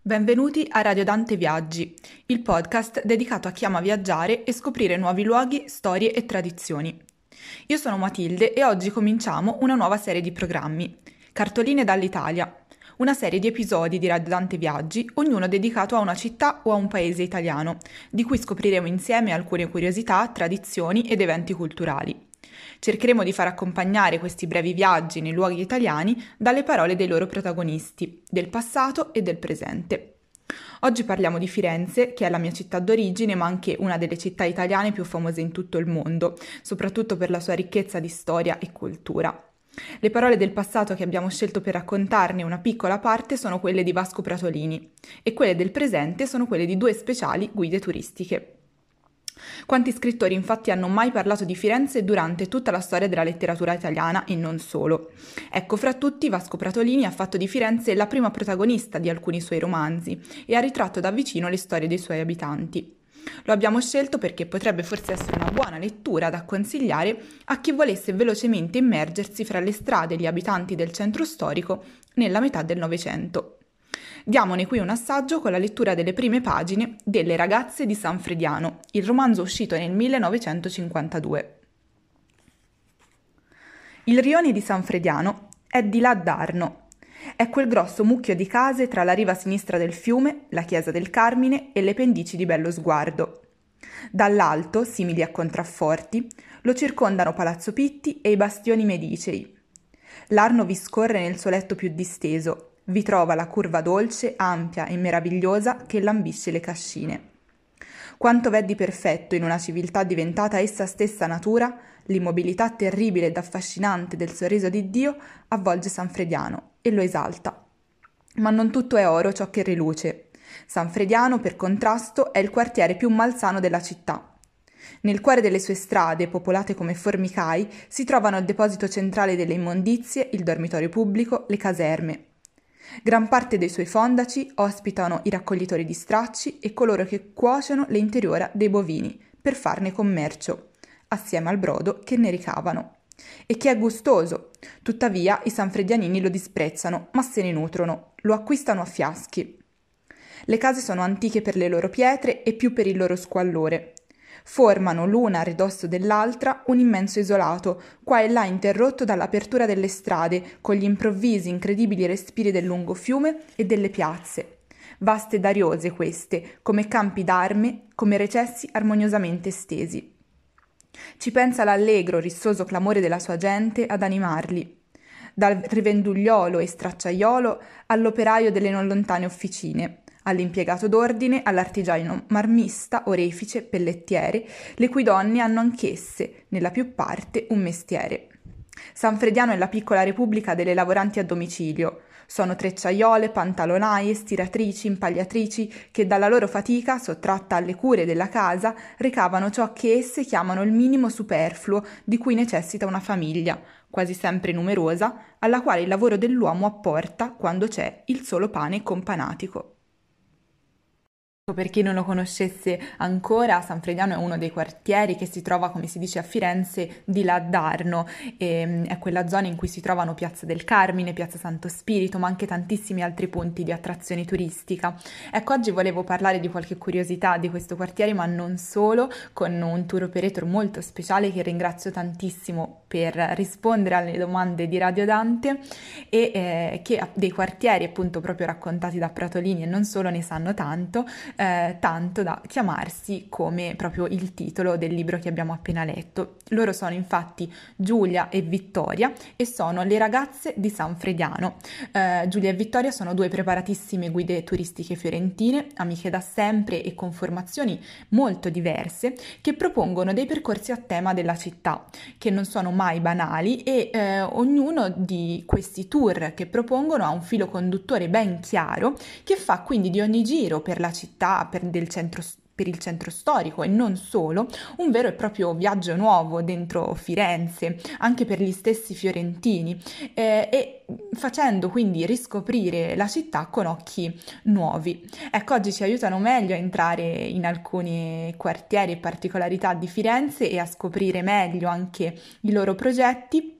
Benvenuti a Radio Dante Viaggi, il podcast dedicato a chi ama viaggiare e scoprire nuovi luoghi, storie e tradizioni. Io sono Matilde e oggi cominciamo una nuova serie di programmi, Cartoline dall'Italia, una serie di episodi di Radio Dante Viaggi, ognuno dedicato a una città o a un paese italiano, di cui scopriremo insieme alcune curiosità, tradizioni ed eventi culturali. Cercheremo di far accompagnare questi brevi viaggi nei luoghi italiani dalle parole dei loro protagonisti, del passato e del presente. Oggi parliamo di Firenze, che è la mia città d'origine, ma anche una delle città italiane più famose in tutto il mondo, soprattutto per la sua ricchezza di storia e cultura. Le parole del passato che abbiamo scelto per raccontarne una piccola parte sono quelle di Vasco Pratolini e quelle del presente sono quelle di due speciali guide turistiche. Quanti scrittori infatti hanno mai parlato di Firenze durante tutta la storia della letteratura italiana e non solo? Ecco, fra tutti Vasco Pratolini ha fatto di Firenze la prima protagonista di alcuni suoi romanzi e ha ritratto da vicino le storie dei suoi abitanti. Lo abbiamo scelto perché potrebbe forse essere una buona lettura da consigliare a chi volesse velocemente immergersi fra le strade e gli abitanti del centro storico nella metà del Novecento. Diamone qui un assaggio con la lettura delle prime pagine delle Ragazze di San Frediano, il romanzo uscito nel 1952. Il rione di San Frediano è di là d'Arno. È quel grosso mucchio di case tra la riva sinistra del fiume, la chiesa del Carmine e le pendici di bello sguardo. Dall'alto, simili a contrafforti, lo circondano Palazzo Pitti e i bastioni medicei. L'Arno vi scorre nel suo letto più disteso, vi trova la curva dolce, ampia e meravigliosa che lambisce le cascine. Quanto v'è di perfetto in una civiltà diventata essa stessa natura, l'immobilità terribile ed affascinante del sorriso di Dio avvolge San Frediano e lo esalta. Ma non tutto è oro ciò che riluce. San Frediano, per contrasto, è il quartiere più malsano della città. Nel cuore delle sue strade, popolate come formicai, si trovano il deposito centrale delle immondizie, il dormitorio pubblico, le caserme. Gran parte dei suoi fondaci ospitano i raccoglitori di stracci e coloro che cuociono le interiora dei bovini per farne commercio, assieme al brodo che ne ricavano. E che è gustoso. Tuttavia i sanfredianini lo disprezzano, ma se ne nutrono, lo acquistano a fiaschi. Le case sono antiche per le loro pietre e più per il loro squallore formano l'una a ridosso dell'altra un immenso isolato, qua e là interrotto dall'apertura delle strade, con gli improvvisi incredibili respiri del lungo fiume e delle piazze. Vaste ed ariose queste, come campi d'arme, come recessi armoniosamente stesi. Ci pensa l'allegro, rissoso clamore della sua gente ad animarli, dal rivendugliolo e stracciaiolo all'operaio delle non lontane officine, all'impiegato d'ordine, all'artigiano marmista, orefice, pellettiere, le cui donne hanno anch'esse, nella più parte, un mestiere. San Frediano è la piccola repubblica delle lavoranti a domicilio. Sono trecciaiole, pantalonaie, stiratrici, impagliatrici che dalla loro fatica, sottratta alle cure della casa, ricavano ciò che esse chiamano il minimo superfluo di cui necessita una famiglia, quasi sempre numerosa, alla quale il lavoro dell'uomo apporta, quando c'è, il solo pane companatico. Per chi non lo conoscesse ancora, San Frediano è uno dei quartieri che si trova, come si dice a Firenze, di là d'Arno. E, mm, è quella zona in cui si trovano Piazza del Carmine, Piazza Santo Spirito, ma anche tantissimi altri punti di attrazione turistica. Ecco, oggi volevo parlare di qualche curiosità di questo quartiere, ma non solo, con un tour operator molto speciale che ringrazio tantissimo per rispondere alle domande di Radio Dante e eh, che dei quartieri appunto proprio raccontati da Pratolini e non solo ne sanno tanto eh, tanto da chiamarsi come proprio il titolo del libro che abbiamo appena letto. Loro sono infatti Giulia e Vittoria e sono le ragazze di San Frediano. Eh, Giulia e Vittoria sono due preparatissime guide turistiche fiorentine, amiche da sempre e con formazioni molto diverse, che propongono dei percorsi a tema della città, che non sono mai banali e eh, ognuno di questi tour che propongono ha un filo conduttore ben chiaro che fa quindi di ogni giro per la città città, per, centro per il centro storico e non solo, un vero e proprio viaggio nuovo dentro Firenze, anche per gli stessi fiorentini, eh, e facendo quindi riscoprire la città con occhi nuovi. Ecco, oggi ci aiutano meglio a entrare in alcuni quartieri e particolarità di Firenze e a scoprire meglio anche i loro progetti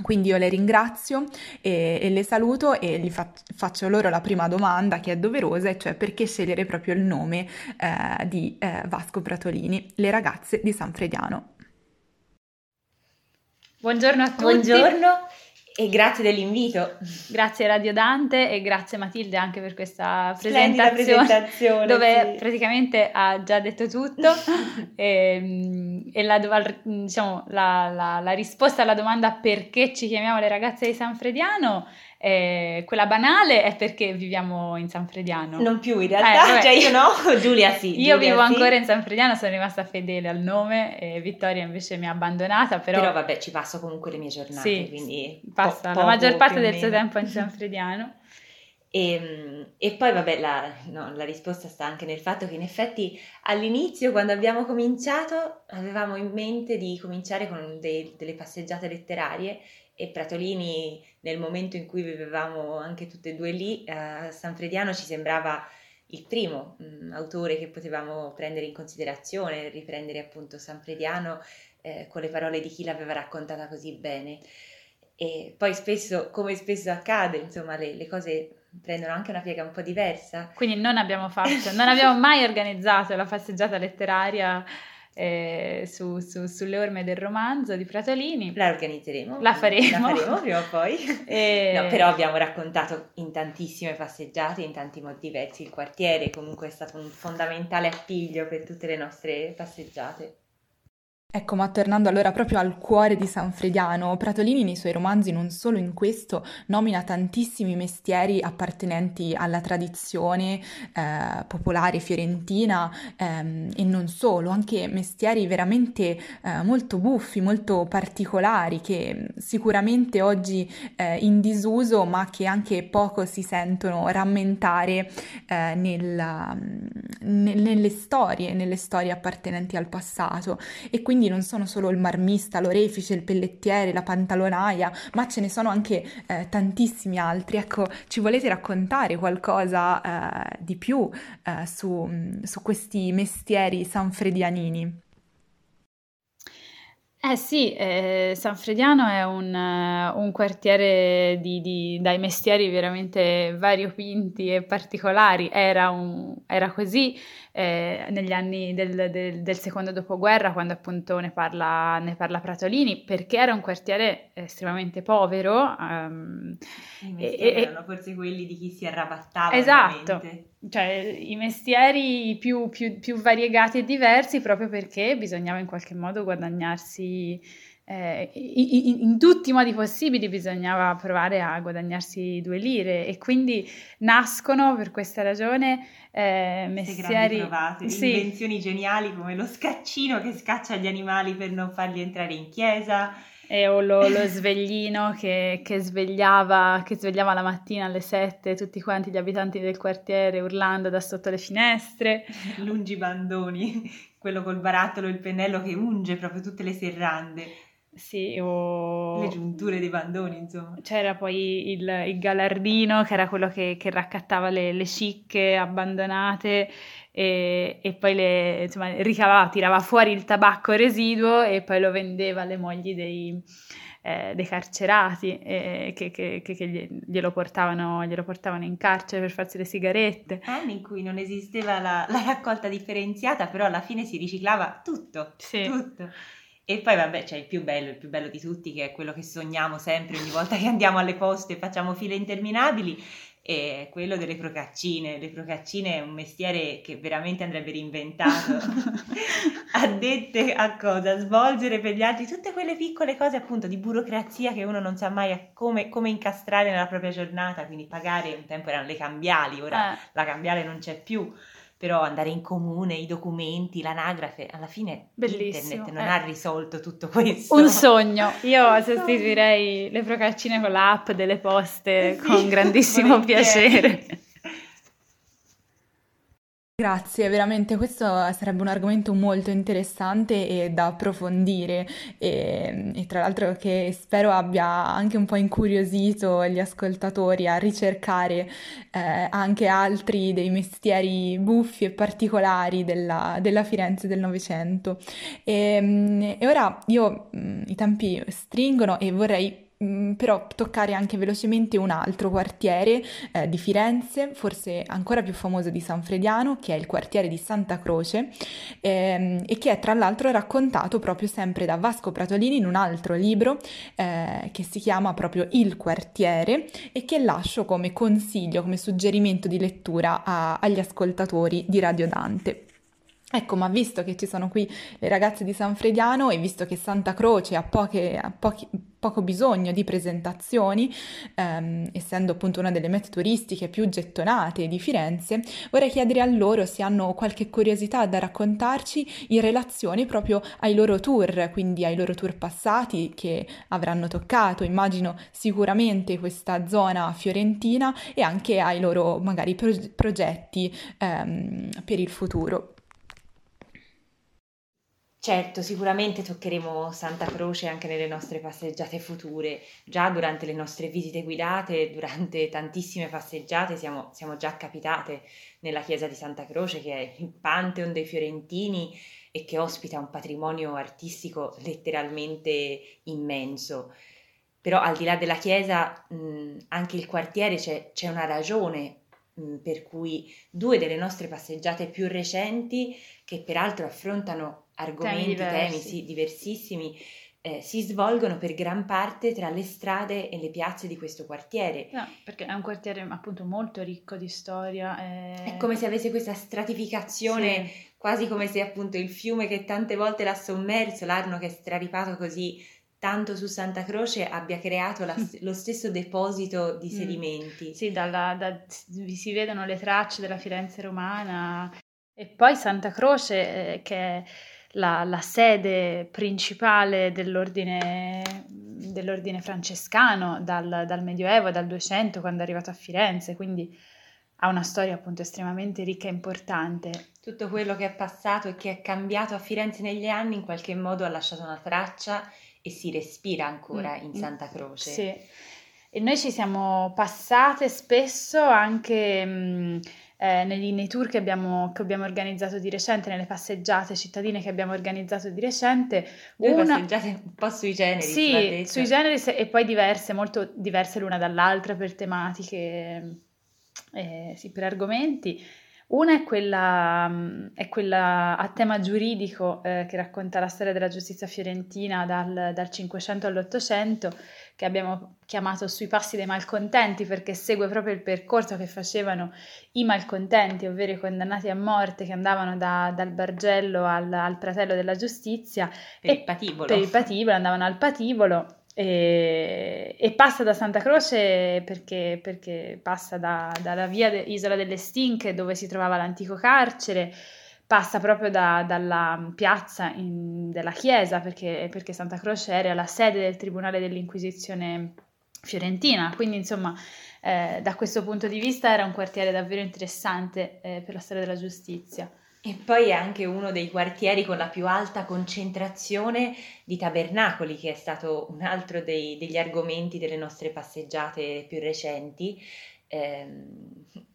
Quindi io le ringrazio e, e le saluto e gli fa- faccio loro la prima domanda che è doverosa, e cioè perché scegliere proprio il nome eh, di eh, Vasco Pratolini, le ragazze di San Frediano. Buongiorno a tutti. Buongiorno e grazie dell'invito. Grazie Radio Dante e grazie Matilde anche per questa presentazione, presentazione dove sì. praticamente ha già detto tutto e, e la, diciamo, la, la, la risposta alla domanda perché ci chiamiamo le ragazze di San Frediano eh, quella banale è perché viviamo in San Frediano. Non più in realtà, eh, cioè io no, Giulia sì. Io Giulia vivo sì. ancora in San Frediano, sono rimasta fedele al nome e Vittoria invece mi ha abbandonata, però... Però vabbè, ci passo comunque le mie giornate, sì, quindi... Passa po- la maggior parte del suo tempo in San Frediano. E, ehm, e, poi vabbè la, no, la, risposta sta anche nel fatto che in effetti all'inizio quando abbiamo cominciato avevamo in mente di cominciare con dei, delle passeggiate letterarie e Pratolini nel momento in cui vivevamo anche tutte e due lì a San Frediano ci sembrava il primo mh, mm, autore che potevamo prendere in considerazione, riprendere appunto San Frediano eh, con le parole di chi l'aveva raccontata così bene. E poi spesso, come spesso accade, insomma, le, le cose prendono anche una piega un po' diversa. Quindi non abbiamo fatto, non abbiamo mai organizzato la passeggiata letteraria eh, su, su, sulle orme del romanzo di Pratolini. La organizzeremo. La faremo. La faremo prima o poi. E... No, però abbiamo raccontato in tantissime passeggiate, in tanti modi diversi, il quartiere comunque è stato un fondamentale appiglio per tutte le nostre passeggiate. Ecco, ma tornando allora proprio al cuore di San Frediano, Pratolini nei suoi romanzi, non solo in questo, nomina tantissimi mestieri appartenenti alla tradizione eh, popolare fiorentina ehm, e non solo, anche mestieri veramente eh, molto buffi, molto particolari, che sicuramente oggi eh, in disuso, ma che anche poco si sentono rammentare eh, nella, ne, nelle storie, nelle storie appartenenti al passato. E quindi quindi non sono solo il marmista, l'orefice, il pellettiere, la pantalonaia, ma ce ne sono anche eh, tantissimi altri. Ecco, ci volete raccontare qualcosa eh, di più eh, su, su questi mestieri sanfredianini? Eh sì, eh, San Frediano è un, un quartiere di, di, dai mestieri veramente variopinti e particolari, era, un, era così eh, negli anni del, del, del, secondo dopoguerra, quando appunto ne parla, ne parla, Pratolini, perché era un quartiere estremamente povero. Um, I mestieri e, erano forse quelli di chi si arrabattava. Esatto, cioè i mestieri più, più, più variegati e diversi proprio perché bisognava in qualche modo guadagnarsi eh, in, in, tutti i modi possibili bisognava provare a guadagnarsi due lire e quindi nascono per questa ragione eh, mestieri... Provate, sì. invenzioni geniali come lo scaccino che scaccia gli animali per non farli entrare in chiesa. E o lo, lo sveglino che, che, svegliava, che svegliava la mattina alle sette tutti quanti gli abitanti del quartiere urlando da sotto le finestre. Lungibandoni, quello col barattolo e il pennello che unge proprio tutte le serrande. Sì, o... Le giunture dei bandoni, insomma. C'era poi il, il galardino, che era quello che, che raccattava le, le cicche abbandonate e, e poi le, insomma, ricavava, tirava fuori il tabacco residuo e poi lo vendeva alle mogli dei, eh, dei carcerati eh, che, che, che glielo, portavano, glielo, portavano, in carcere per farsi le sigarette. Anni in cui non esisteva la, la raccolta differenziata, però alla fine si riciclava tutto. Sì. tutto. E poi vabbè c'è il più bello, il più bello di tutti, che è quello che sogniamo sempre ogni volta che andiamo alle poste e facciamo file interminabili, è quello delle procaccine. Le procaccine è un mestiere che veramente andrebbe reinventato. Addette a cosa? Svolgere per gli altri tutte quelle piccole cose appunto di burocrazia che uno non sa mai come, come incastrare nella propria giornata, quindi pagare, un tempo erano le cambiali, ora eh. la cambiale non c'è più però andare in comune, i documenti, l'anagrafe, alla fine Bellissimo, internet non eh. ha risolto tutto questo. Un sogno, io sostituirei le procaccine con l'app delle poste sì, con grandissimo piacere. Grazie, veramente questo sarebbe un argomento molto interessante e da approfondire e, e, tra l'altro che spero abbia anche un po' incuriosito gli ascoltatori a ricercare eh, anche altri dei mestieri buffi e particolari della, della Firenze del Novecento. E, e, ora io i tempi stringono e vorrei mm, però toccare anche velocemente un altro quartiere eh, di Firenze, forse ancora più famoso di San Frediano, che è il quartiere di Santa Croce ehm, e che è tra l'altro raccontato proprio sempre da Vasco Pratolini in un altro libro eh, che si chiama proprio Il quartiere e che lascio come consiglio, come suggerimento di lettura a, agli ascoltatori di Radio Dante. Ecco, ma visto che ci sono qui le ragazze di San Frediano e visto che Santa Croce ha, poche, ha pochi, poco bisogno di presentazioni, ehm, essendo appunto una delle mete turistiche più gettonate di Firenze, vorrei chiedere a loro se hanno qualche curiosità da raccontarci in relazione proprio ai loro tour, quindi ai loro tour passati che avranno toccato, immagino sicuramente questa zona fiorentina e anche ai loro magari pro- progetti ehm, per il futuro. Certo, sicuramente toccheremo Santa Croce anche nelle nostre passeggiate future. Già durante le nostre visite guidate, durante tantissime passeggiate, siamo, siamo già capitate nella chiesa di Santa Croce, che è il Pantheon dei Fiorentini e che ospita un patrimonio artistico letteralmente immenso. Però al di là della chiesa, mh, anche il quartiere c'è, c'è una ragione per cui due delle nostre passeggiate più recenti, che peraltro affrontano argomenti, temi, temi sì, diversissimi, eh, si svolgono per gran parte tra le strade e le piazze di questo quartiere. No, perché è un quartiere appunto molto ricco di storia. E... È come se avesse questa stratificazione, sì. quasi come se appunto il fiume che tante volte l'ha sommerso, l'Arno che è straripato così tanto su Santa Croce abbia creato la, lo stesso deposito di mm. sedimenti. Mm. Sì, dalla, da, si vedono le tracce della Firenze romana e poi Santa Croce eh, che è la, la sede principale dell'ordine, dell'ordine francescano dal, dal, Medioevo, dal 200, quando è arrivato a Firenze, quindi ha una storia appunto estremamente ricca e importante. Tutto quello che è passato e che è cambiato a Firenze negli anni in qualche modo ha lasciato una traccia e si respira ancora mm, in Santa Croce. Sì. E noi ci siamo passate spesso anche... Mh, mm, eh, nei, nei, tour che abbiamo, che abbiamo, organizzato di recente, nelle passeggiate cittadine che abbiamo organizzato di recente. Due una... passeggiate un po' sui generi. Sì, sui generi e poi diverse, molto diverse l'una dall'altra per tematiche, eh, sì, per argomenti. Una è quella, mm, è quella, a tema giuridico eh, che racconta la storia della giustizia fiorentina dal, dal 500 all'Ottocento, che abbiamo chiamato Sui passi dei malcontenti, perché segue proprio il percorso che facevano i malcontenti, ovvero i condannati a morte che andavano da, dal Bargello al, al, Pratello della Giustizia. Per il patibolo. Per il patibolo, andavano al patibolo e, e, passa da Santa Croce perché, perché passa da, dalla via de, Isola delle Stinche dove si trovava l'antico carcere, passa proprio da, dalla piazza in, della chiesa perché, perché, Santa Croce era la sede del Tribunale dell'Inquisizione fiorentina, quindi insomma eh, da questo punto di vista era un quartiere davvero interessante eh, per la storia della giustizia. E poi è anche uno dei quartieri con la più alta concentrazione di tabernacoli, che è stato un altro dei, degli argomenti delle nostre passeggiate più recenti. Eh,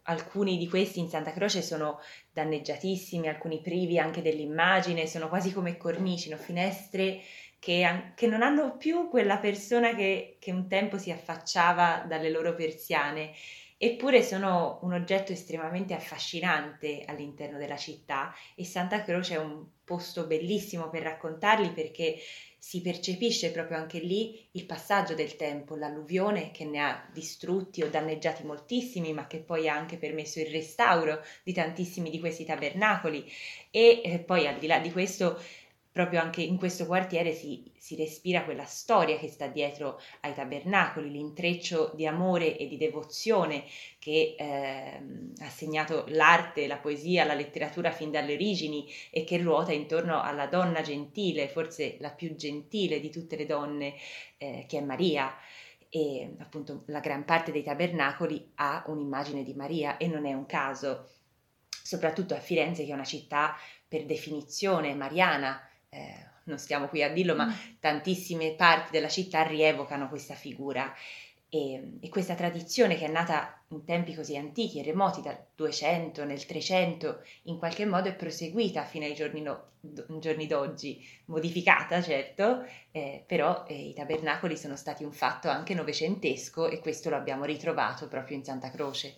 alcuni di questi in Santa Croce sono danneggiatissimi, alcuni privi anche dell'immagine, sono quasi come cornici, no? finestre che, che, non hanno più quella persona che, che un tempo si affacciava dalle loro persiane eppure sono un oggetto estremamente affascinante all'interno della città e Santa Croce è un posto bellissimo per raccontarli perché si percepisce proprio anche lì il passaggio del tempo, l'alluvione che ne ha distrutti o danneggiati moltissimi, ma che poi ha anche permesso il restauro di tantissimi di questi tabernacoli. E eh, poi al di là di questo proprio anche in questo quartiere si, si, respira quella storia che sta dietro ai tabernacoli, l'intreccio di amore e di devozione che eh, ha segnato l'arte, la poesia, la letteratura fin dalle origini e che ruota intorno alla donna gentile, forse la più gentile di tutte le donne, eh, che è Maria. E appunto la gran parte dei tabernacoli ha un'immagine di Maria e non è un caso, soprattutto a Firenze che è una città per definizione mariana, eh, non stiamo qui a dirlo, ma mm. tantissime parti della città rievocano questa figura. E E, e, questa tradizione che è nata in tempi così antichi e remoti, dal 200, nel 300, in qualche modo è proseguita fino ai giorni, no, giorni d'oggi, modificata certo, eh, però eh, i tabernacoli sono stati un fatto anche novecentesco e questo lo abbiamo ritrovato proprio in Santa Croce.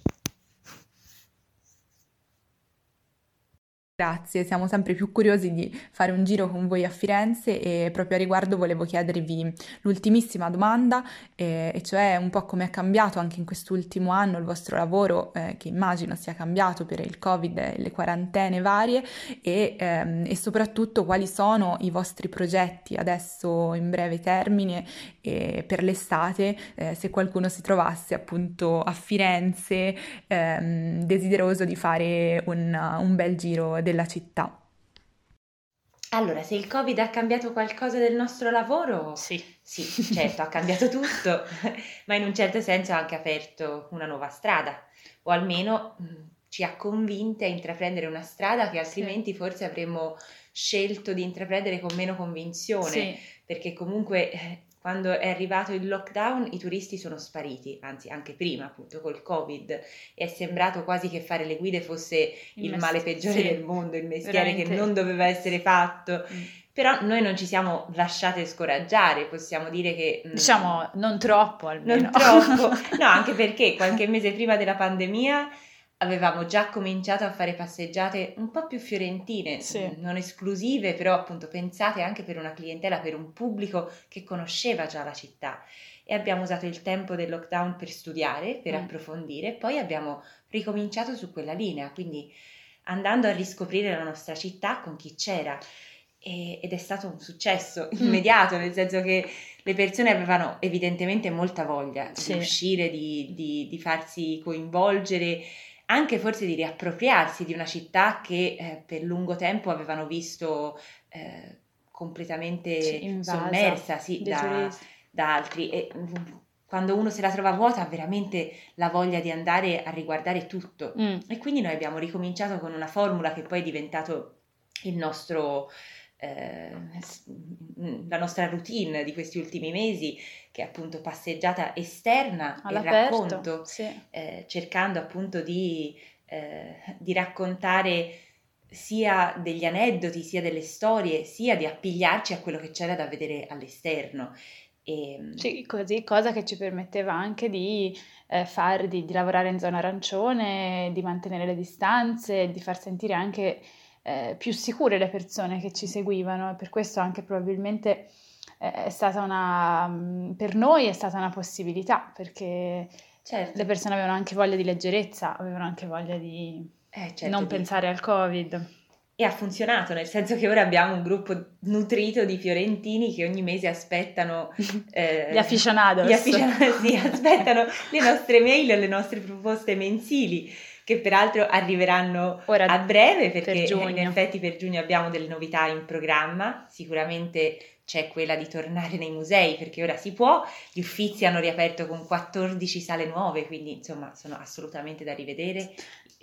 Grazie, siamo sempre più curiosi di fare un giro con voi a Firenze e proprio a riguardo volevo chiedervi l'ultimissima domanda, eh, e cioè un po' come è cambiato anche in quest'ultimo anno il vostro lavoro, eh, che immagino sia cambiato per il Covid e le quarantene varie, e, ehm, e, soprattutto quali sono i vostri progetti adesso in breve termine e per l'estate, eh, se qualcuno si trovasse appunto a Firenze ehm, desideroso di fare un, un bel giro della città. Allora, se il Covid ha cambiato qualcosa del nostro lavoro, sì, sì certo, ha cambiato tutto, ma in un certo senso ha anche aperto una nuova strada, o almeno mh, ci ha convinte a intraprendere una strada che altrimenti sì. forse avremmo scelto di intraprendere con meno convinzione, sì. perché comunque eh, quando è arrivato il lockdown i turisti sono spariti, anzi anche prima appunto col covid, e è sembrato quasi che fare le guide fosse il, il mest- male peggiore sì, del mondo, il mestiere veramente. che non doveva essere fatto. Mm. Però noi non ci siamo lasciate scoraggiare, possiamo dire che... Mm, diciamo non troppo almeno. Non troppo, no anche perché qualche mese prima della pandemia avevamo già cominciato a fare passeggiate un po' più fiorentine, sì. non esclusive, però appunto pensate anche per una clientela, per un pubblico che conosceva già la città. E abbiamo usato il tempo del lockdown per studiare, per mm. approfondire, poi abbiamo ricominciato su quella linea, quindi andando a riscoprire la nostra città con chi c'era. E, ed è stato un successo mm. immediato, mm. nel senso che le persone avevano evidentemente molta voglia sì. di uscire, di, di, di farsi coinvolgere anche forse di riappropriarsi di una città che eh, per lungo tempo avevano visto eh, completamente sì, sommersa sì, da, da, altri. E, mm, quando uno se la trova vuota ha veramente la voglia di andare a riguardare tutto. Mm. E quindi noi abbiamo ricominciato con una formula che poi è diventato il nostro eh, la nostra routine di questi ultimi mesi, che è appunto passeggiata esterna All'aperto, e racconto, sì. eh, cercando appunto di, eh, di, raccontare sia degli aneddoti, sia delle storie, sia di appigliarci a quello che c'era da vedere all'esterno. E... Ehm, sì, così, cosa che ci permetteva anche di, eh, far, di, di lavorare in zona arancione, di mantenere le distanze, di far sentire anche eh, più sicure le persone che ci seguivano e per questo anche probabilmente eh, è stata una, mm, per noi è stata una possibilità perché certo. le persone avevano anche voglia di leggerezza, avevano anche voglia di eh, certo, non di... pensare al Covid. E ha funzionato, nel senso che ora abbiamo un gruppo nutrito di fiorentini che ogni mese aspettano... Eh, gli aficionados. Gli aficionados, sì, aspettano le nostre mail e le nostre proposte mensili che peraltro arriveranno Ora, a breve perché per in effetti per giugno abbiamo delle novità in programma, sicuramente c'è quella di tornare nei musei perché ora si può, gli uffizi hanno riaperto con 14 sale nuove, quindi insomma sono assolutamente da rivedere.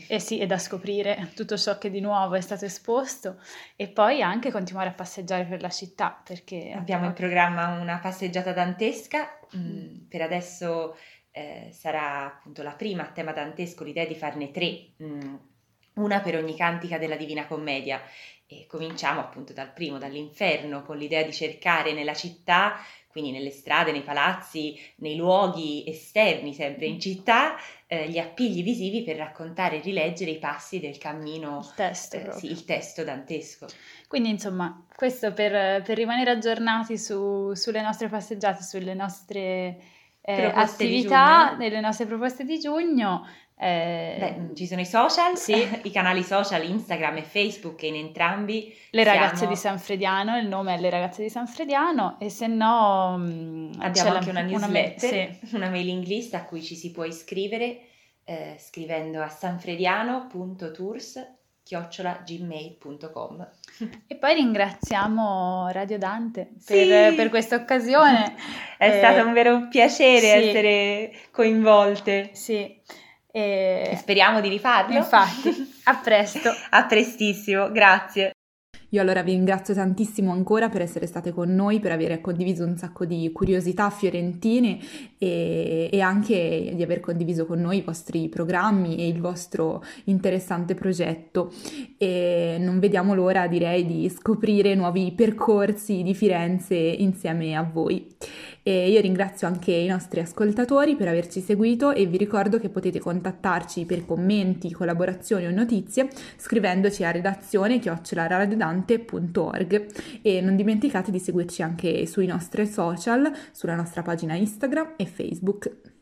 Eh sì, e da scoprire tutto ciò che di nuovo è stato esposto e poi anche continuare a passeggiare per la città perché abbiamo in programma una passeggiata dantesca, mm, per adesso eh, sarà appunto la prima a tema dantesco, l'idea di farne tre, mh, mm, una per ogni cantica della Divina Commedia. E cominciamo appunto dal primo, dall'inferno, con l'idea di cercare nella città, quindi nelle strade, nei palazzi, nei luoghi esterni, sempre in città, eh, gli appigli visivi per raccontare e rileggere i passi del cammino, il testo, eh, sì, il testo dantesco. Quindi insomma, questo per, per rimanere aggiornati su, sulle nostre passeggiate, sulle nostre eh, attività nelle nostre proposte di giugno. Eh, Beh, ci sono i social, sì. i canali social Instagram e Facebook in entrambi le ragazze siamo... di San Frediano, il nome è Le ragazze di San Frediano e se no mm, abbiamo anche la, una newsletter, una, sì. una mailing list a cui ci si può iscrivere eh, scrivendo a sanfrediano.tours chiocciolagmail.com e poi ringraziamo Radio Dante per, sì. per questa occasione. È eh, stato un vero piacere sì. essere coinvolte. Sì. E... speriamo di rifarlo. infatti a presto. A prestissimo grazie Io allora vi ringrazio tantissimo ancora per essere state con noi, per aver condiviso un sacco di curiosità fiorentine e, e, anche di aver condiviso con noi i vostri programmi e il vostro interessante progetto. E non vediamo l'ora, direi, di scoprire nuovi percorsi di Firenze insieme a voi. E io ringrazio anche i nostri ascoltatori per averci seguito e vi ricordo che potete contattarci per commenti, collaborazioni o notizie scrivendoci a redazione chiocciolaradiodante.org e non dimenticate di seguirci anche sui nostri social, sulla nostra pagina Instagram e Facebook.